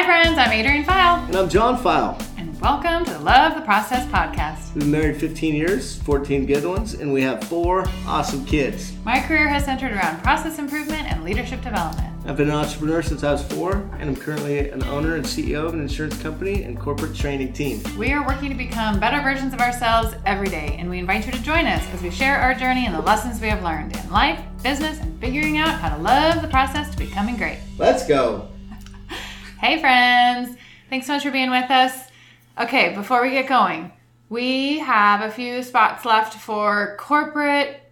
Hi, friends. I'm Adrian File, And I'm John File. and welcome to the Love the Process podcast. We've been married 15 years, 14 good ones, and we have four awesome kids. My career has centered around process improvement and leadership development. I've been an entrepreneur since I was four, and I'm currently an owner and CEO of an insurance company and corporate training team. We are working to become better versions of ourselves every day, and we invite you to join us as we share our journey and the lessons we have learned in life, business, and figuring out how to love the process to becoming great. Let's go. Hey, friends. Thanks so much for being with us. Okay, before we get going, we have a few spots left for corporate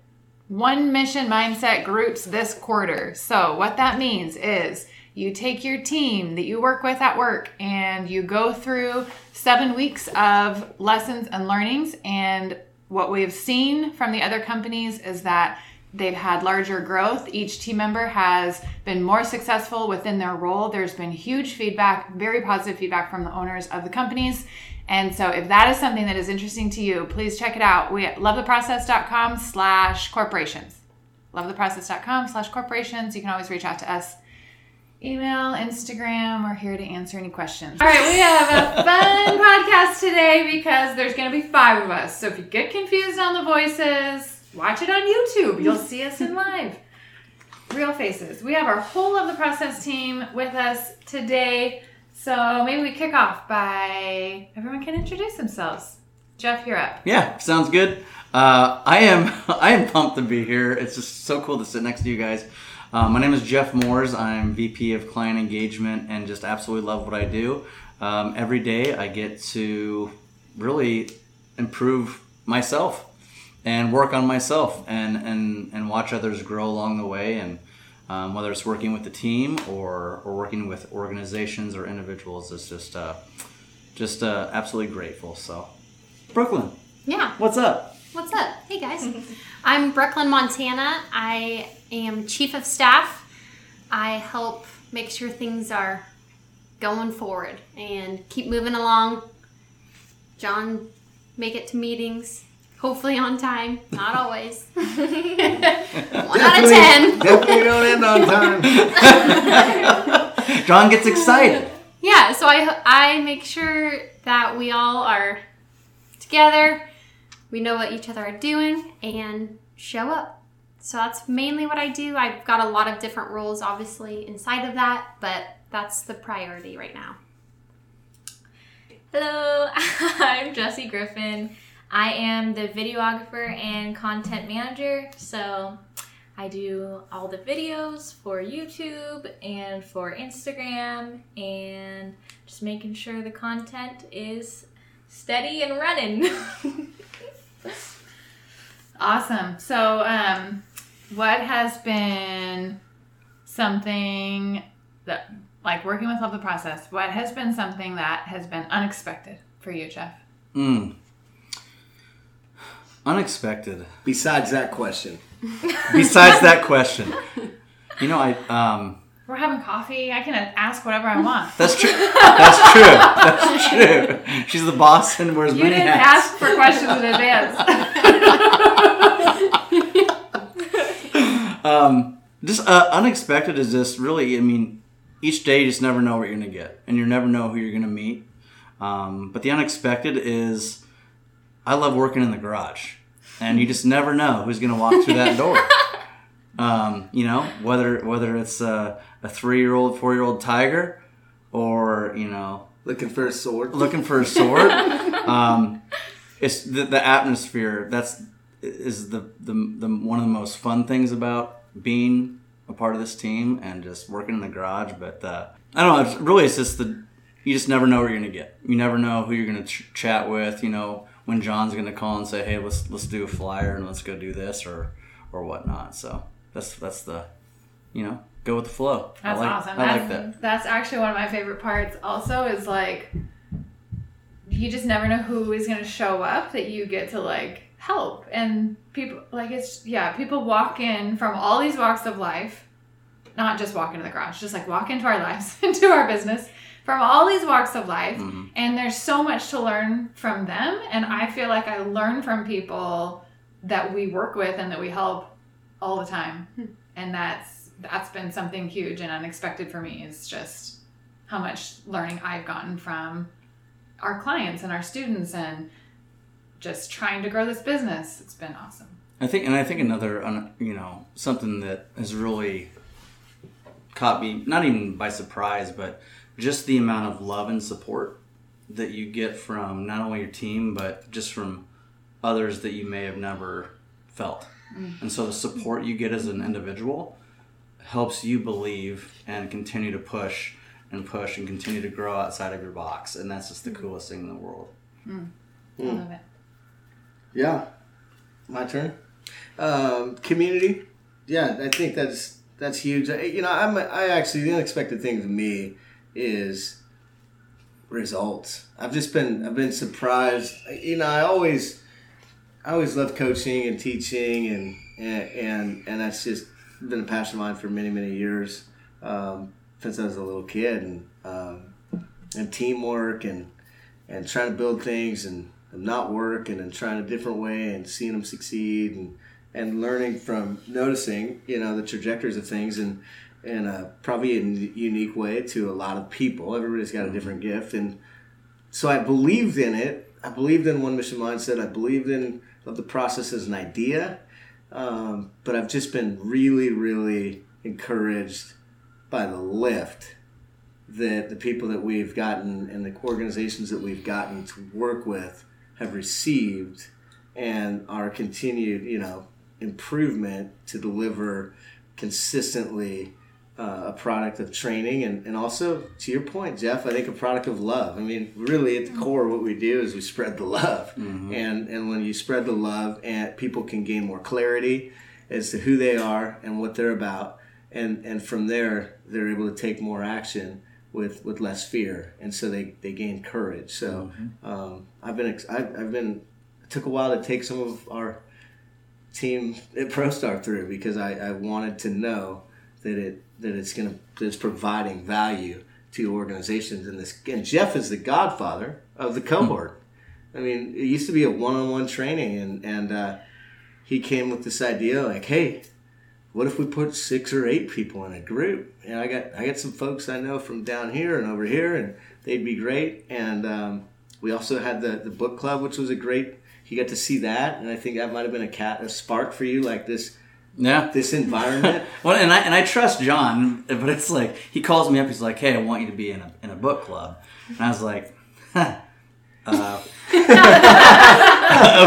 one mission mindset groups this quarter. So, what that means is you take your team that you work with at work and you go through seven weeks of lessons and learnings. And what we've seen from the other companies is that they've had larger growth. Each team member has been more successful within their role. There's been huge feedback, very positive feedback from the owners of the companies. And so if that is something that is interesting to you, please check it out. We at lovetheprocess.com slash corporations. Lovetheprocess.com slash corporations. You can always reach out to us. Email, Instagram, we're here to answer any questions. All right, we have a fun podcast today because there's going to be five of us. So if you get confused on the voices, watch it on YouTube. You'll see us in live. Real faces. We have our whole of the process team with us today. So maybe we kick off by everyone can introduce themselves. Jeff, you're up. Yeah, sounds good. Uh, I am I am pumped to be here. It's just so cool to sit next to you guys. Uh, my name is Jeff Moores. I'm VP of Client Engagement and just absolutely love what I do. Um, every day I get to really improve myself and work on myself and, and, and watch others grow along the way. And um, whether it's working with the team or, or working with organizations or individuals, it's just uh, just uh, absolutely grateful. So, Brooklyn, Yeah. what's up? What's up? Hey guys. I'm Brooklyn, Montana. I am chief of staff. I help make sure things are going forward and keep moving along. John, make it to meetings, hopefully on time. Not always. One out of ten. Definitely don't end on time. John gets excited. Yeah, so I I make sure that we all are together, we know what each other are doing, and show up. So that's mainly what I do. I've got a lot of different roles, obviously, inside of that, but that's the priority right now. Hello, I'm Jessie Griffin. I am the videographer and content manager. So I do all the videos for YouTube and for Instagram and just making sure the content is steady and running. Awesome. So, um, what has been something that, like working with Love the Process, what has been something that has been unexpected for you, Jeff? Mm. Unexpected. Besides that question, Besides that question, you know, I um, We're having coffee. I can ask whatever I want. that's true. That's true. That's true. She's the boss and wears You many didn't hats. ask for questions in advance. um, just uh, unexpected is just really. I mean, each day you just never know what you're gonna get, and you never know who you're gonna meet. Um, but the unexpected is, I love working in the garage, and you just never know who's gonna walk through that door. Um, you know, whether whether it's a, a three year old, four year old tiger, or you know, looking for a sword. looking for a sword. um, it's the, the atmosphere. That's is the, the the one of the most fun things about being a part of this team and just working in the garage. But uh, I don't know. It's really, it's just the you just never know what you're gonna get. You never know who you're gonna ch- chat with. You know when John's gonna call and say, "Hey, let's let's do a flyer and let's go do this or or whatnot." So that's that's the you know go with the flow. That's I like, awesome. I that's, like that. That's actually one of my favorite parts. Also, is like you just never know who is going to show up that you get to like help, and people like it's yeah. People walk in from all these walks of life, not just walk into the garage, just like walk into our lives, into our business from all these walks of life, Mhm. and there's so much to learn from them. And I feel like I learn from people that we work with and that we help all the time, and that's that's been something huge and unexpected for me. Is just how much learning I've gotten from our clients and our students and just trying to grow this business. It's been awesome. I think, and I think another, you know, something that has really caught me, not even by surprise, but just the amount of love and support that you get from not only your team, but just from others that you may have never felt. Mm. And so the support you get as an individual helps you believe and continue to push and push and continue to grow outside of your box. And that's just the mm. coolest thing in the world. Mm. I hmm. love it. Yeah, my turn. Um, community. Yeah, I think that's that's huge. I- You know, I'm I actually the unexpected thing to me is results. I've just been I've been surprised. You know, I always I always loved coaching and teaching and and and, and that's just been a passion of mine for many many years um, since I was a little kid and um, and teamwork and and trying to build things and not work and then trying a different way and seeing them succeed and and learning from noticing you know the trajectories of things and in a probably a unique way to a lot of people. Everybody's got a different gift and so i believed in it. I believed in one mission mindset. I believed in of the process as an idea um, but i've just been really really encouraged by the lift that the people that we've gotten and the organizations that we've gotten to work with have received and our continued, you know, improvement to deliver consistently uh, a product of training. And, and also to your point jeff i think a product of love. I mean really at the core what we do is we spread the love. And and when you spread the love and people can gain more clarity as to who they are and what they're about. And and from there they're able to take more action with with less fear. And so they they gain courage. So um, i've been ex- I've, I've been it took a while to take some of our team at ProStar through because I, I wanted to know that it that it's gonna that it's providing value to organizations and this and Jeff is the godfather of the cohort. I mean, it used to be a one-on-one training and and uh, he came with this idea like, hey, what if we put six or eight people in a group? And I got I got some folks I know from down here and over here, and they'd be great. And um, we also had the the book club, which was a great. He got to see that, and I think that might have been a cat a spark for you, like this Yeah. this environment. Well, and I and I trust John, but it's like he calls me up. He's like, "Hey, I want you to be in a in a book club," and I was like, huh, uh,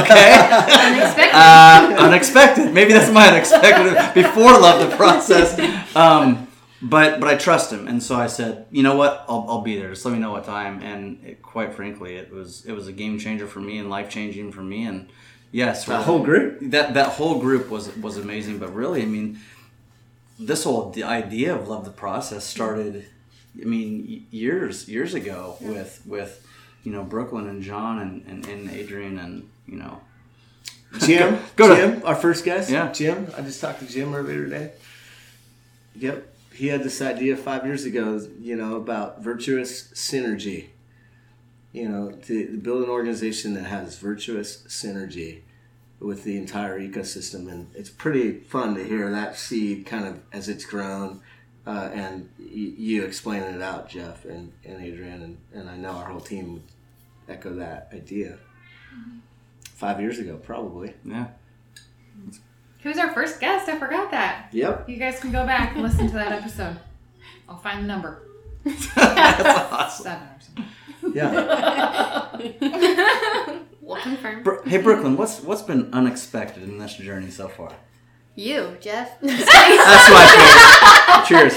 "Okay, Unexpected. uh, unexpected. Maybe that's my unexpected before love the process." Um, but but I trust him, and so I said, "You know what? I'll, I'll be there. Just let me know what time." And it, quite frankly, it was it was a game changer for me and life changing for me. And yes, the whole group. that that whole group was was amazing but really i mean this whole the idea of love the process started i mean years years ago with with you know brooklyn and john and, and, and adrian and you know Jim, Go to- Jim, our first guest. Yeah. Jim. I just talked to Jim earlier today. Yep, he had this idea five years ago. You know about virtuous synergy. You know, to, to build an organization that has virtuous synergy with the entire ecosystem, and it's pretty fun to hear that seed kind of as it's grown. Uh, and y- you explaining it out, Jeff and, and Adrian, and, and I know our whole team would echo that idea. Five years ago, probably. yeah Who's our first guest. I forgot that. Yep. You guys can go back and listen to that episode. I'll find the number. that's awesome Seven or something. Yeah. we'll confirm. Bro- hey brooklyn what's what's been unexpected in this journey so far You, Jeff. that's my favorite cheers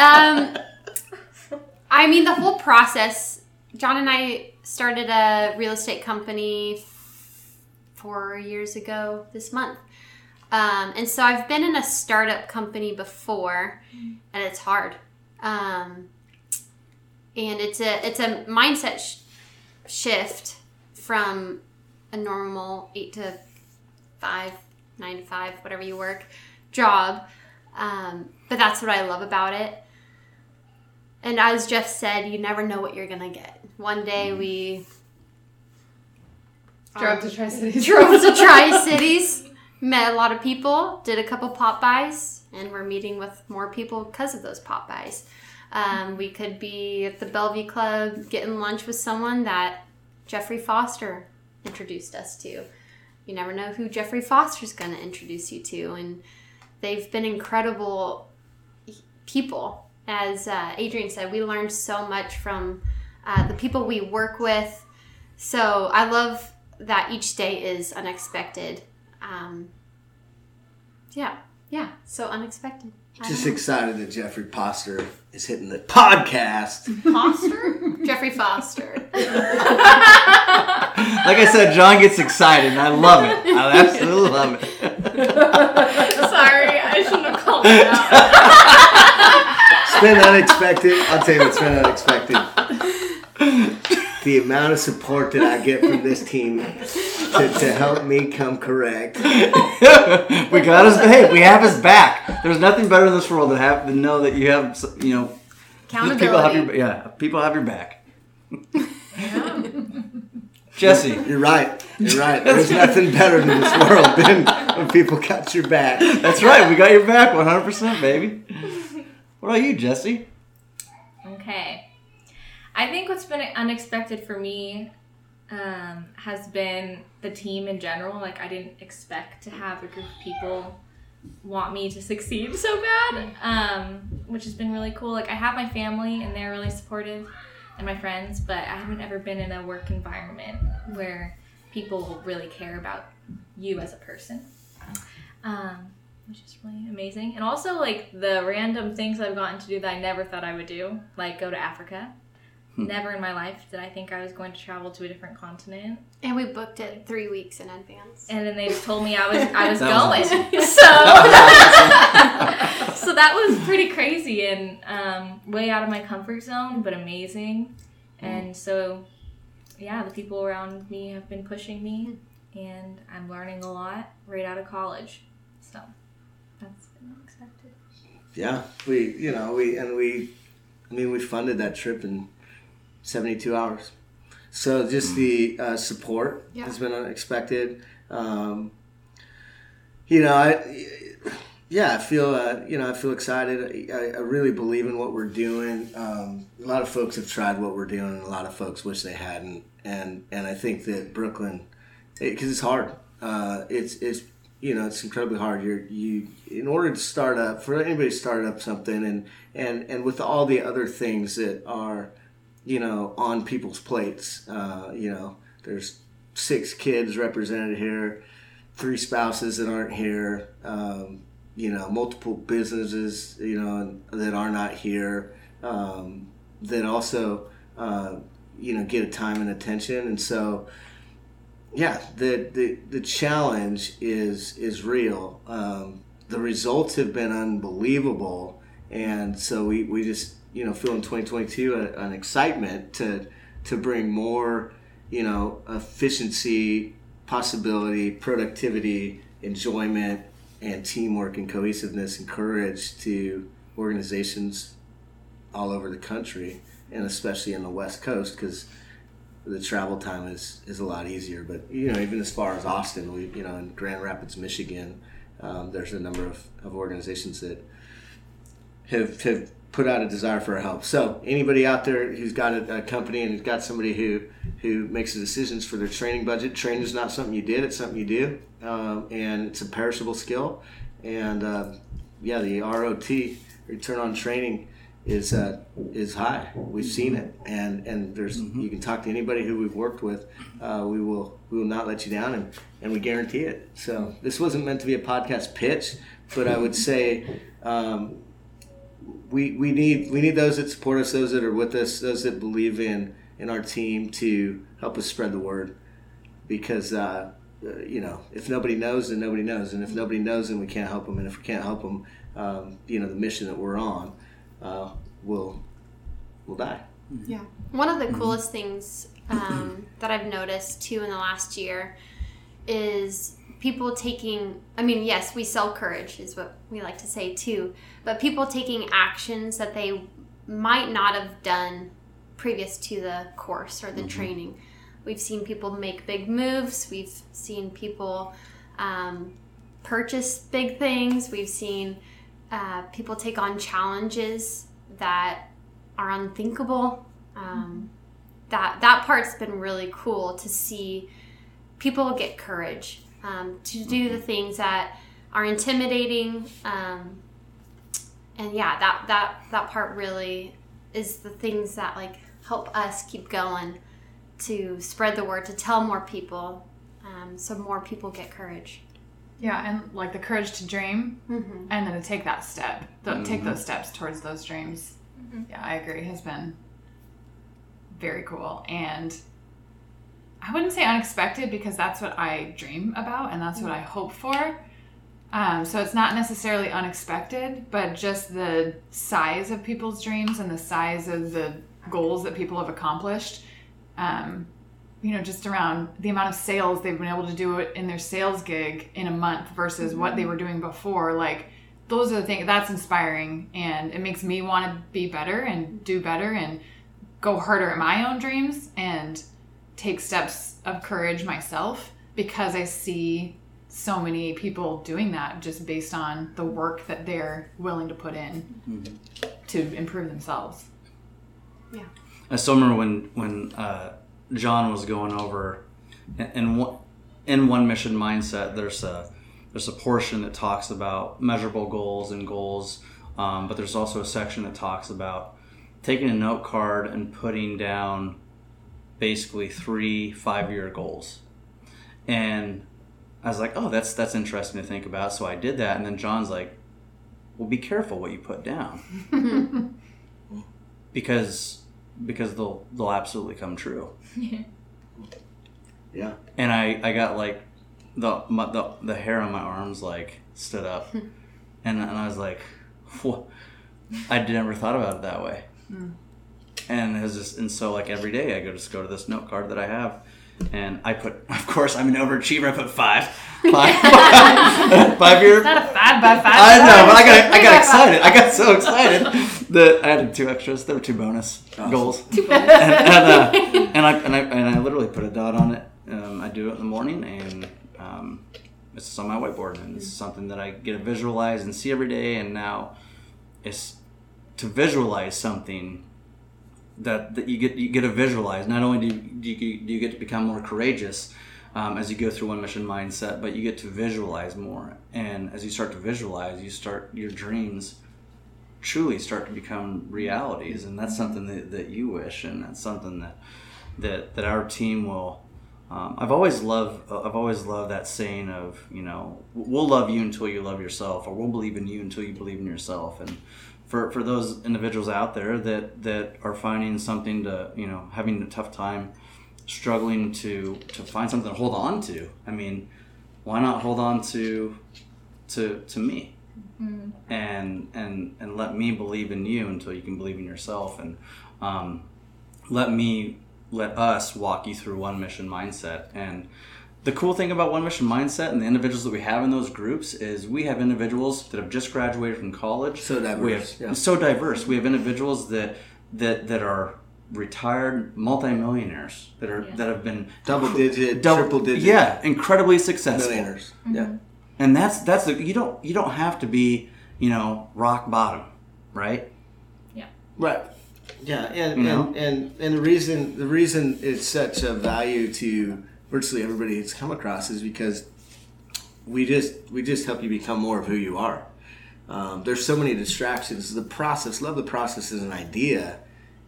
um, I mean, the whole process. John and I started a real estate company four years ago this month. Um, and so I've been in a startup company before, and it's hard. Um, and it's a it's a mindset sh- shift from a normal eight to five, nine to five, whatever you work, job. Um, but that's what I love about it. And as Jeff said, you never know what you're gonna get. One day we Drove um, to Tri Cities. drove to Tri Cities, met a lot of people, did a couple pop bys, and we're meeting with more people because of those pop bys. Um, we could be at the Bellevue Club getting lunch with someone that Jeffrey Foster introduced us to. You never know who Jeffrey Foster's going to introduce you to. And they've been incredible people. As uh, Adrian said, we learned so much from uh, the people we work with. So I love that each day is unexpected. Um, yeah, yeah, so unexpected. Just excited that Jeffrey Poster is hitting the podcast. Foster? Jeffrey Foster. Like I said, John gets excited, and I love it. I absolutely love it. Sorry, I shouldn't have called it out. It's been unexpected. I'll tell you what's been unexpected. The amount of support that I get from this team to, to help me come correct. we got his. Hey, we have his back. There's nothing better in this world than have to know that you have, you know, people have Accountability. your yeah, people have your back. Yeah. Jesse, You're right. You're right. There's nothing better in this world than when people got your back. that's right. We got your back, 100, percent baby. What about you, Jesse? Okay. I think what's been unexpected for me um, has been the team in general. Like, I didn't expect to have a group of people want me to succeed so bad, um, which has been really cool. Like, I have my family and they're really supportive and my friends, but I haven't ever been in a work environment where people really care about you as a person. Um, which is really amazing. And also, like, the random things I've gotten to do that I never thought I would do, like go to Africa. Hmm. Never in my life did I think I was going to travel to a different continent. And we booked it three weeks in advance. And then they just told me I was I was going. was so so that was pretty crazy and um, way out of my comfort zone, but amazing. Hmm. And so yeah, the people around me have been pushing me hmm. and I'm learning a lot right out of college. So that's been unexpected. Yeah, we, you know, we, and we, I mean, we funded that trip in 72 hours. So just the uh, support Yeah. has been unexpected. Um, you know, I, yeah, I feel, uh, you know, I feel excited. I, I really believe in what we're doing. Um, a lot of folks have tried what we're doing, and a lot of folks wish they hadn't. And and I think that Brooklyn, because it's hard. Uh, it's it's you know it's incredibly hard. You're you in order to start up for anybody to start up something, and and and with all the other things that are, you know, on people's plates. Uh, you know, there's six kids represented here, three spouses that aren't here. Um, you know, multiple businesses, you know, that are not here, um, that also, uh, you know, get a time and attention. And so, yeah, the, the, the challenge is, is real. Um, the results have been unbelievable. And so we, we just, you know, feel in 2022 a- an excitement to, to bring more, you know, efficiency, possibility, productivity, enjoyment, and teamwork and cohesiveness and courage to organizations all over the country and especially in the west coast because the travel time is, is a lot easier. But you know even as far as austin we you know in grand rapids michigan um, there's a number of, of organizations that have, have put out a desire for help so anybody out there who's got a, a company and has got somebody who who makes the decisions for their training budget training is not something you did it's something you do um, and it's a perishable skill and uh, yeah the rot return on training is uh, is high. We've seen it, and and there's you can talk to anybody who we've worked with. Uh, we will we will not let you down, and and we guarantee it. So this wasn't meant to be a podcast pitch, but I would say. Um, we, we need we need those that support us, those that are with us, those that believe in in our team to help us spread the word. Because uh, uh, you know, if nobody knows, then nobody knows, and if nobody knows, then we can't help them. And if we can't help them, um, you know, the mission that we're on uh, will will die. Yeah. One of the coolest things um, that I've noticed too in the last year is people taking, I mean, yes, we sell courage, is what we like to say too, but people taking actions that they might not have done previous to the course or the training. We've seen people make big moves, we've seen people um, purchase big things, we've seen uh, people take on challenges that are unthinkable. Um, that that part's been really cool to see people get courage um, to do the things that are intimidating. Um, and yeah, that that that part really is the things that like help us keep going to spread the word to tell more people, um, so more people get courage. Yeah, and like the courage to dream Mm-hmm. and then to take that step, th- take those steps towards those dreams. Yeah, I agree. Has been very cool. And I wouldn't say unexpected because that's what I dream about and that's what I hope for. Um, so it's not necessarily unexpected, but just the size of people's dreams and the size of the goals that people have accomplished. Um, you know, just around the amount of sales they've been able to do it in their sales gig in a month versus what they were doing before. Like, those are the things that's inspiring and it makes me want to be better and do better and go harder at my own dreams and take steps of courage myself because I see so many people doing that just based on the work that they're willing to put in to improve themselves. Yeah. I still remember when when uh, John was going over, in, in one in one mission mindset. There's a there's a portion that talks about measurable goals and goals, um, but there's also a section that talks about taking a note card and putting down basically three five year goals, and I was like, oh, that's that's interesting to think about. So I did that, and then John's like, well, be careful what you put down, because because they'll they'll absolutely come true. Yeah. And I I got like the my, the the hair on my arms like stood up, and and I was like, what? I never thought about it that way. Hmm. And was just and so like every day I go just go to this note card that I have. And I put, of course, I'm an overachiever. I put five, five, five year. Not a five by five. I know, but I got I got excited. I got so excited that I added two extras. There were two bonus goals, and, and, uh, and I and I and I literally put a dot on it. Um, I do it in the morning, and um, it's just on my whiteboard, and it's something that I get to visualize and see every day. And now, it's to visualize something that, that you get you get to visualize. Not only do you, do you, do you get to become more courageous um, as you go through one mission mindset, but you get to visualize more. And as you start to visualize, you start your dreams truly start to become realities, and that's something that, that you wish, and that's something that that that our team will. Um, I've always loved I've always loved that saying of you know we'll love you until you love yourself, or we'll believe in you until you believe in yourself, and for, for those individuals out there that, that are finding something to you know having a tough time struggling to to find something to hold on to i mean why not hold on to to to me? And and and let me believe in you until you can believe in yourself and um, let me let us walk you through one mission mindset and the cool thing about one mission mindset and the individuals that we have in those groups is we have individuals that have just graduated from college So diverse, we have, yeah. so diverse we have individuals that that that are retired multimillionaires that are Yeah. that have been Double digit, double- triple digit yeah incredibly successful millionaires. Mm-hmm. Yeah. and that's that's the you don't you don't have to be you know rock bottom right Yeah. Right. Yeah, and, You know? and, and and the reason the reason it's such a value to virtually everybody it's come across is because we just we just help you become more of who you are. Um, there's so many distractions. The process, love the process as an idea,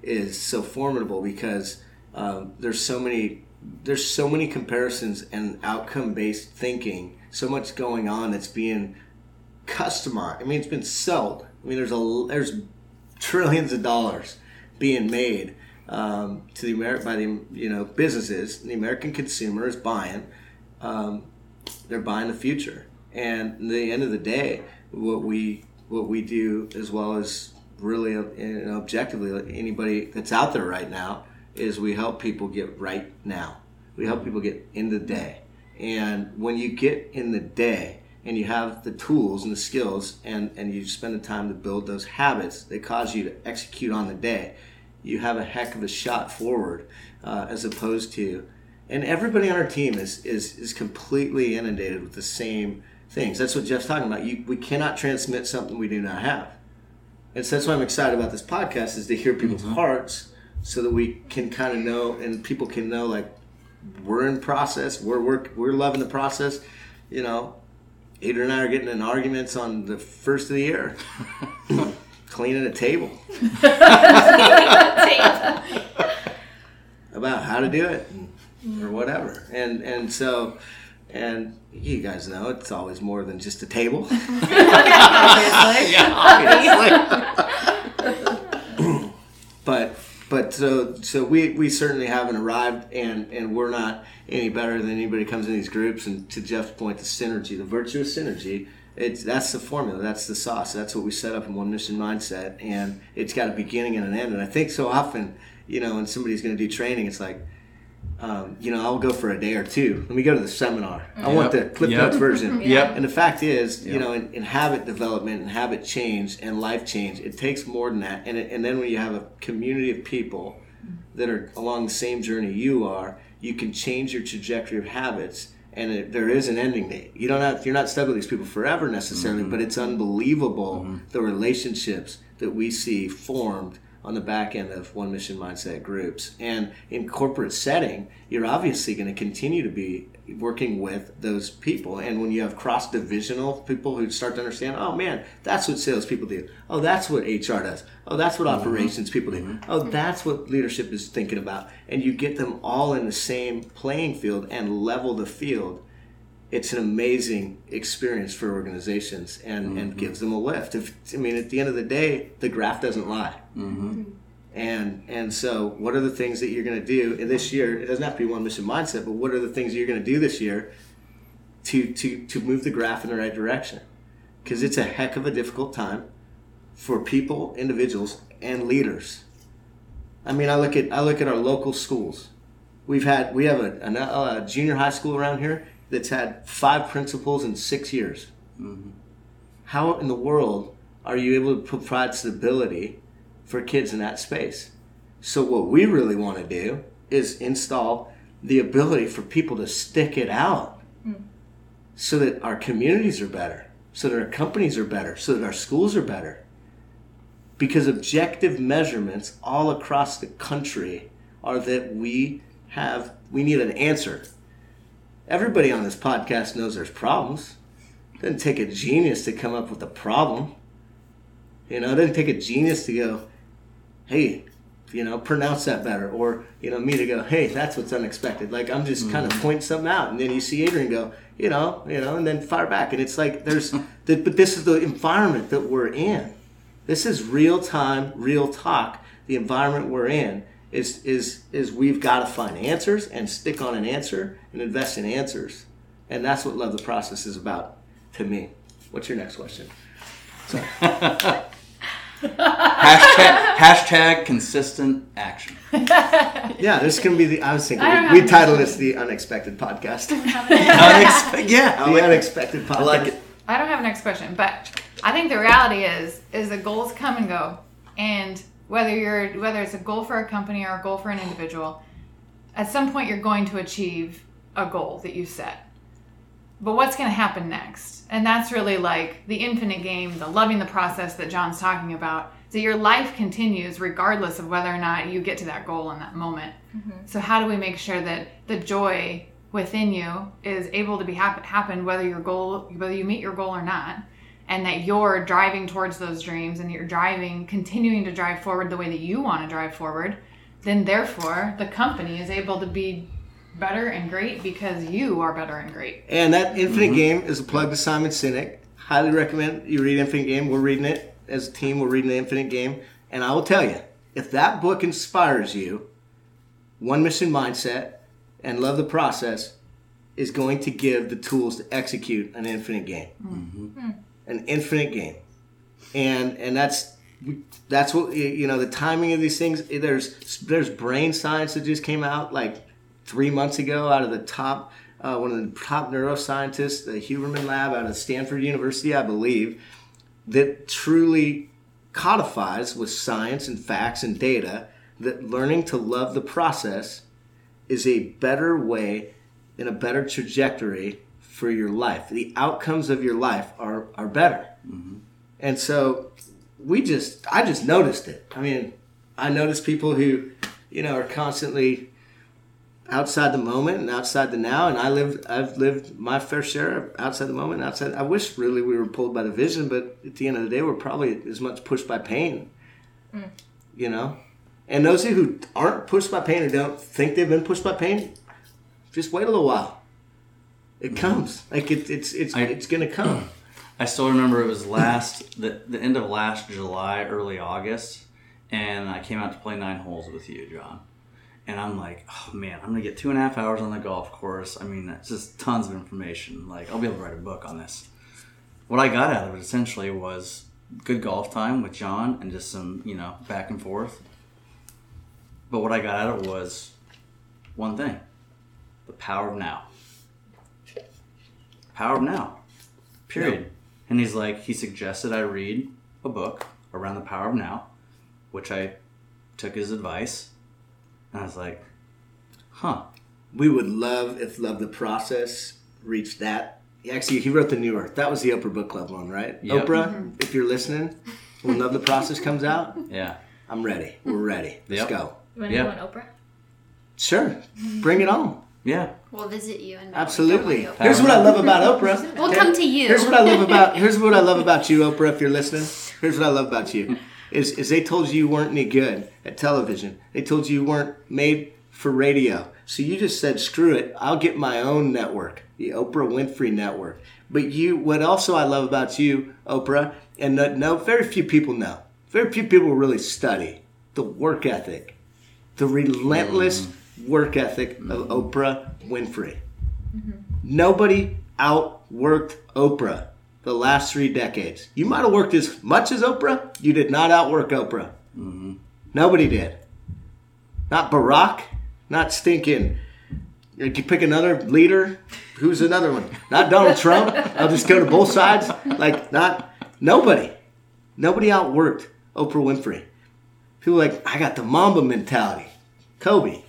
is so formidable because um, there's so many there's so many comparisons and outcome based thinking. So much going on that's being customized. I mean, it's been sold. I mean, there's a there's trillions of dollars being made um, to the Ameri- by the you know businesses. The American consumer is buying. Um, they're buying the future, and at the end of the day, what we what we do as well as really uh, you know, objectively anybody that's out there right now is we help people get right now. We help people get in the day, and when you get in the day and you have the tools and the skills and, and you spend the time to build those habits that cause you to execute on the day, you have a heck of a shot forward uh, as opposed to, and everybody on our team is, is, is completely inundated with the same things. That's what Jeff's talking about. You, we cannot transmit something we do not have. And so that's why I'm excited about this podcast is to hear people's hearts so that we can kind of know and people can know like we're in process, we're we're, we're loving the process. You know, Adrian and I are getting in arguments on the first of the year. Cleaning a table about how to do it or whatever. And and so and you guys know it's always more than just a table. but but so so we we certainly haven't arrived and and we're not any better than anybody comes in these groups and to Jeff's point the synergy the virtuous synergy it's that's the formula that's the sauce that's what we set up in one mission mindset and it's got a beginning and an end and I think so often you know when somebody's going to do training it's like um, you know, I'll go for a day or two. Let me go to the seminar. I want the Cliff Yep. Notes version. Yep. And the fact is, you know, in, in habit development and habit change and life change, it takes more than that. And, it, and then when you have a community of people that are along the same journey you are, you can change your trajectory of habits. And it, there is an ending date. You don't have, you're not stuck with these people forever necessarily, mm-hmm. but it's unbelievable mm-hmm. the relationships that we see formed on the back end of one mission mindset groups. And in corporate setting, you're obviously going to continue to be working with those people. And when you have cross divisional people who start to understand, oh man, that's what salespeople do. Oh, that's what HR does. Oh, that's what mm-hmm. operations people do. Mm-hmm. Oh, that's what leadership is thinking about. And you get them all in the same playing field and level the field it's an amazing experience for organizations and, and mm-hmm. gives them a lift. If I mean, at the end of the day, the graph doesn't lie. And and so, what are the things that you're going to do in this year? It doesn't have to be one mission mindset, but what are the things you're going to do this year to to to move the graph in the right direction? Because it's a heck of a difficult time for people, individuals, and leaders. I mean, I look at I look at our local schools. We've had we have a, a, uh, a junior high school around here that's had five principals in six years. Mm-hmm. How in the world are you able to provide stability for kids in that space? So what we really want to do is install the ability for people to stick it out hmm. so that our communities are better, so that our companies are better, so that our schools are better. Because objective measurements all across the country are that we have we need an answer. Everybody on this podcast knows there's problems. It doesn't take a genius to come up with a problem. You know, it doesn't take a genius to go, hey, you know, pronounce that better. Or, you know, me to go, hey, that's what's unexpected. Like I'm just kind of mm-hmm. pointing something out. And then you see Adrian go, you know, you know, and then fire back. And it's like there's the, but this is the environment that we're in. This is real time, real talk. The environment we're in is is is we've got to find answers and stick on an answer and invest in answers. And that's what love the process is about to me. What's your next question? hashtag, hashtag consistent action. Yeah, this can be the. I was thinking I we, we have titled this the unexpected podcast. Unexpe- yeah, I like it. unexpected podcast. I like it. I don't have a next question, but I think the reality is is the goals come and go, and whether you're whether it's a goal for a company or a goal for an individual, at some point you're going to achieve a goal that you set. But what's going to happen next? And that's really like the infinite game, the loving the process that John's talking about. So your life continues regardless of whether or not you get to that goal in that moment. Mm-hmm. So how do we make sure that the joy within you is able to be hap- happen whether your goal whether you meet your goal or not and that you're driving towards those dreams and you're driving continuing to drive forward the way that you want to drive forward then therefore the company is able to be better and great because you are better and great And that Infinite mm-hmm. Game is a plug to Simon Sinek. Highly recommend you read Infinite Game. We're reading it as a team. We're reading the Infinite Game, and I will tell you, if that book inspires you, One Mission Mindset and Love the Process is going to give the tools to execute an infinite game. Mm-hmm. Hmm. An infinite game, and and that's that's what you know. The timing of these things. There's there's brain science that just came out like three months ago out of the top, uh, one of the top neuroscientists, the Huberman Lab out of Stanford University, I believe, that truly codifies with science and facts and data that learning to love the process is a better way and a better trajectory for your life. The outcomes of your life are, are better. And so we just I just noticed it. I mean, I noticed people who, you know, are constantly outside the moment and outside the now and I lived I've lived my fair share of outside the moment and outside I wish really we were pulled by the vision, but at the end of the day we're probably as much pushed by pain. Mm. You know? And those who aren't pushed by pain or don't think they've been pushed by pain, just wait a little while. It comes. Like it, it's it's I- it's gonna come. I still remember it was last the, the end of last July, early August, and I came out to play nine holes with you, John. And I'm like, oh man, I'm gonna get two and a half hours on the golf course. I mean, that's just tons of information. Like, I'll be able to write a book on this. What I got out of it essentially was good golf time with John and just some, you know, back and forth. But what I got out of it was one thing: the power of now. Power of now. Period. And he's like, he suggested I read a book around the power of now, which I took his advice. And I was like, huh. We would love if Love the Process reached that. Actually, he wrote the New Earth. That was the Oprah Book Club one, right? Yep. Oprah, mm-hmm. if you're listening, when Love the Process comes out, Yeah. I'm ready. We're ready. Let's Yep. go. You want to Yeah. go on Oprah? Sure. Bring it on. Yeah. We'll visit you and Absolutely. We'll Here's what I love about Oprah. We'll come to you. Here's what I love about here's what I love about you, Oprah. If you're listening, here's what I love about you. Is is they told you you weren't any good at television. They told you you weren't made for radio. So you just said, screw it. I'll get my own network, the Oprah Winfrey Network. But you, what also I love about you, Oprah, and no, no very few people know. Very few people really study the work ethic, the relentless mm-hmm. work ethic of mm-hmm. Oprah Winfrey. Mm-hmm. Nobody outworked Oprah the last three decades. You might have worked as much as Oprah. You did not outwork Oprah. Mm-hmm. Nobody did. Not Barack. Not stinking. You pick another leader, who's another one? Not Donald Trump. I'll just go to both sides. Like not nobody. Nobody outworked Oprah Winfrey. People like I got the Mamba mentality. Kobe.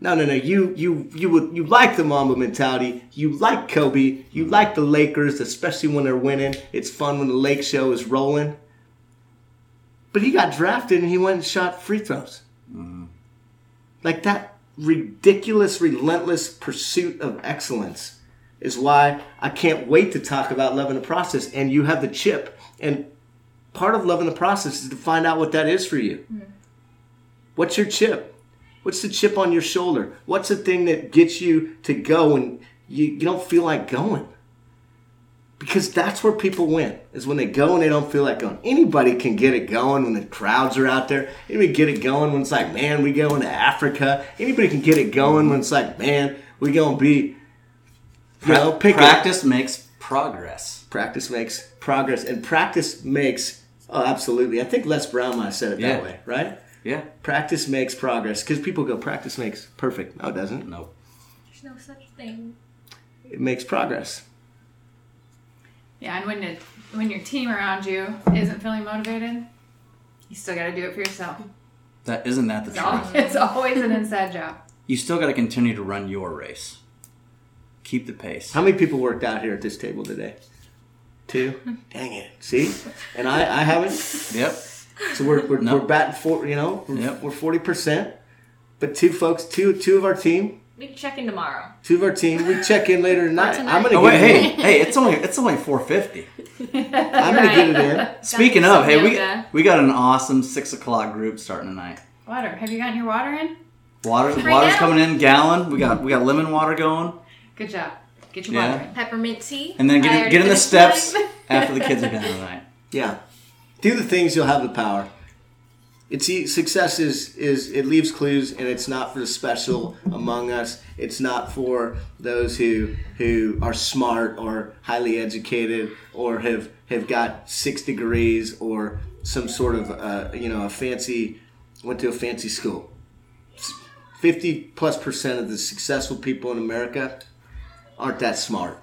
No, no, no. You, you, you would, you like the Mamba mentality. You like Kobe. You mm-hmm. like the Lakers, especially when they're winning. It's fun when the Lake Show is rolling. But he got drafted and he went and shot free throws. Mm-hmm. Like that ridiculous, relentless pursuit of excellence is why I can't wait to talk about loving the process. And you have the chip, and part of loving the process is to find out what that is for you. Mm-hmm. What's your chip? What's the chip on your shoulder? What's the thing that gets you to go when you, you don't feel like going? Because that's where people win, is when they go and they don't feel like going. Anybody can get it going when the crowds are out there. Anybody can get it going when it's like, man, we going to Africa. Anybody can get it going when it's like, man, we going to be, you know, Practice makes progress. practice makes progress, and practice makes, oh, absolutely. I think Les Brown might have said it that way, right? Yeah. Practice makes progress because people go, practice makes perfect. No, it doesn't. Nope. There's no such thing. It makes progress. Yeah, and when it, when your team around you isn't feeling motivated, you still got to do it for yourself. That isn't that the It's, al- truth. it's always an inside job. You still got to continue to run your race. Keep the pace. How many people worked out here at this table today? Two. Dang it. See, and I, I haven't. Yep. So we're we're, No. we're batting four. You know, we're, Yep. we're forty percent. But two folks, two two of our team, We can check in tomorrow. two of our team. We check in later tonight. tonight. I'm gonna Oh wait, hey, in. hey! It's only it's only four fifty. I'm gonna get it in. Speaking some of, hey, we yoga. we got an awesome six o'clock group starting tonight. Water. Have you gotten your water in? Water's Right water's now? coming in gallon. We got we got lemon water going, Good job. Get your Yeah. water in. Peppermint tea. and then get in, get in the steps after the kids are done tonight. Yeah. Do the things you'll have the power. It's success is is it leaves clues and it's not for the special among us. It's not for those who who are smart or highly educated or have have got six degrees or some sort of uh, you know a fancy went to a fancy school. Fifty plus percent of the successful people in America aren't that smart.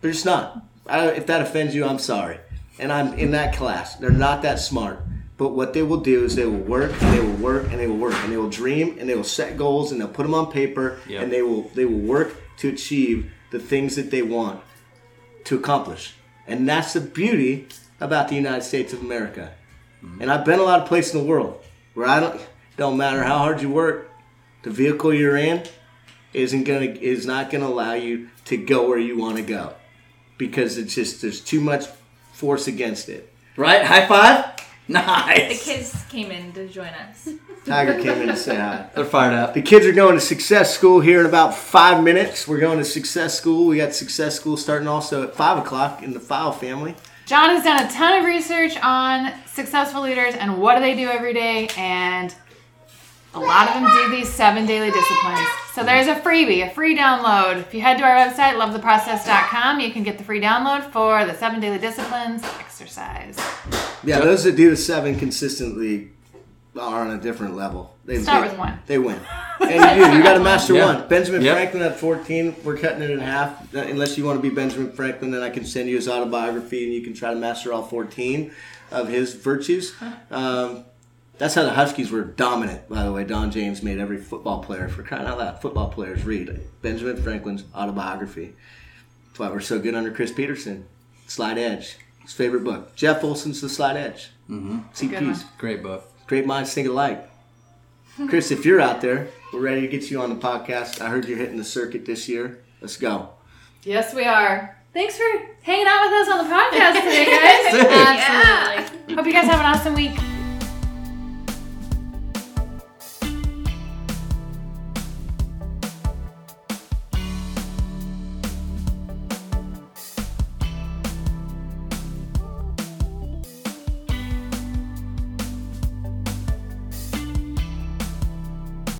They're just not. I, if that offends you, I'm sorry. And I'm in that class. They're not that smart. But what they will do is they will work and they will work and they will work and they will dream and they will set goals and they'll put them on paper Yep. and they will they will work to achieve the things that they want to accomplish. And that's the beauty about the United States of America. Mm-hmm. And I've been a lot of places in the world where I don't don't matter how hard you work, the vehicle you're in isn't gonna is not gonna allow you to go where you want to go because it's just there's too much force against it. Right? High five? Nice. The kids came in to join us. Tiger came in to say hi. They're fired up. The kids are going to Success School here in about five minutes. We're going to Success School. We got Success School starting also at five o'clock in the File family. John has done a ton of research on successful leaders and what do they do every day, and a lot of them do these seven daily disciplines. So there's a freebie, a free download. If you head to our website, lovetheprocess.com, you can get the free download for the seven daily disciplines exercise. Yeah, those that do the seven consistently are on a different level. They Start they, with one. They win, and you do. You got to master Yeah. one. Benjamin Yep. Franklin at 14. We're cutting it in half. Unless you want to be Benjamin Franklin, then I can send you his autobiography, and you can try to master all 14 of his virtues. Um, that's how the Huskies were dominant, by the way. Don James made every football player, for crying out loud, football players read Benjamin Franklin's autobiography. That's why we're so good under Chris Petersen. Slight Edge, his favorite book. Jeff Olson's The Slight Edge. Mm-hmm. CP's. Great book. Great minds think alike. Chris, if you're out there, we're ready to get you on the podcast. I heard you're hitting the circuit this year. Let's go. Yes, we are. Thanks for hanging out with us on the podcast today, guys. Absolutely. Hope you guys have an awesome week.